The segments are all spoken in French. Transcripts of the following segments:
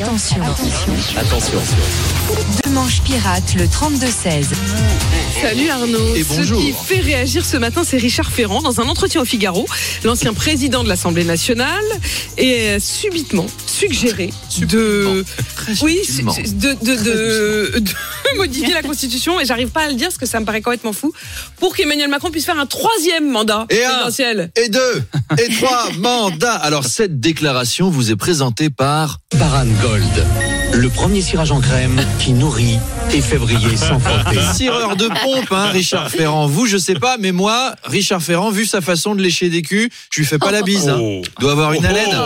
Attention. Attention. Deux manches pirates, le 32-16. Salut Arnaud. Et bonjour. Ce qui fait réagir ce matin, c'est Richard Ferrand dans un entretien au Figaro. L'ancien président de l'Assemblée nationale est subitement suggéré de, oui, de, de, de- de modifier la Constitution et j'arrive pas à le dire parce que ça me paraît complètement fou pour qu'Emmanuel Macron puisse faire un troisième mandat Et un. présidentiel. Et deux, et trois mandats. Alors cette déclaration vous est présentée par Paran Le premier cirage en crème qui nourrit et briller sans frotter. Cireur de pompe, hein, Richard Ferrand. Vous, je sais pas, mais moi, Richard Ferrand, vu sa façon de lécher des culs, je lui fais pas la bise. Hein. Doit avoir une haleine.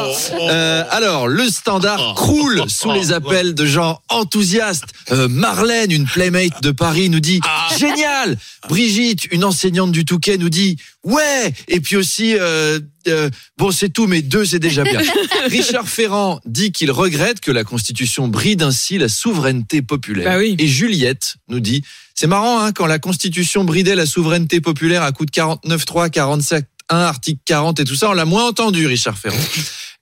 Euh, alors, le standard croule sous les appels de gens enthousiastes. Euh, Marlène, une playmate de Paris, nous dit génial. Brigitte, une enseignante du Touquet, nous dit ouais. Et puis aussi, euh, euh, bon, c'est tout, mais deux, c'est déjà bien. Richard Ferrand dit qu'il regrette que la Constitution bride ainsi la souveraineté populaire. Bah oui. Et Juliette nous dit, c'est marrant, hein, quand la Constitution bridait la souveraineté populaire à coup de 49.3, 47, 1, article 40 et tout ça, on l'a moins entendu, Richard Ferrand.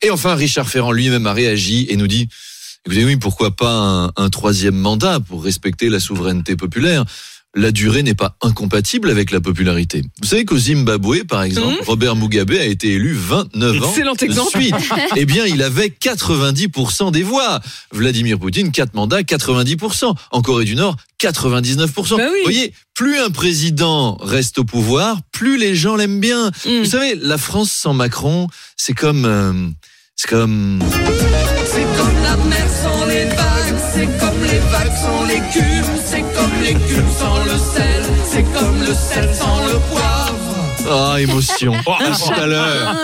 Et enfin, Richard Ferrand lui-même a réagi et nous dit, écoutez, oui, pourquoi pas un troisième mandat pour respecter la souveraineté populaire? La durée n'est pas incompatible avec la popularité. Vous savez qu'au Zimbabwe, par exemple, Robert Mugabe a été élu 29 ans Excellent de exemple. suite. Eh bien, il avait 90% des voix. Vladimir Poutine, 4 mandats, 90%. En Corée du Nord, 99%. Bah oui. Vous voyez, plus un président reste au pouvoir, plus les gens l'aiment bien. Mm. Vous savez, la France sans Macron, c'est comme... euh, c'est comme... C'est comme la mer c'est comme l'écume sans le sel, c'est comme le sel sans le poivre. Ah, émotion. Un tout à l'heure.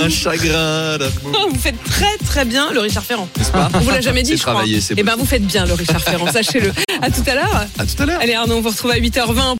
Un chagrin d'amour. Vous faites très très bien le Richard Ferrand. N'est-ce pas On vous l'a jamais dit, je crois. c'est Eh ben, vous faites bien le Richard Ferrand, sachez-le. À tout à l'heure. À tout à l'heure. Allez Arnaud, on vous retrouve à 8h20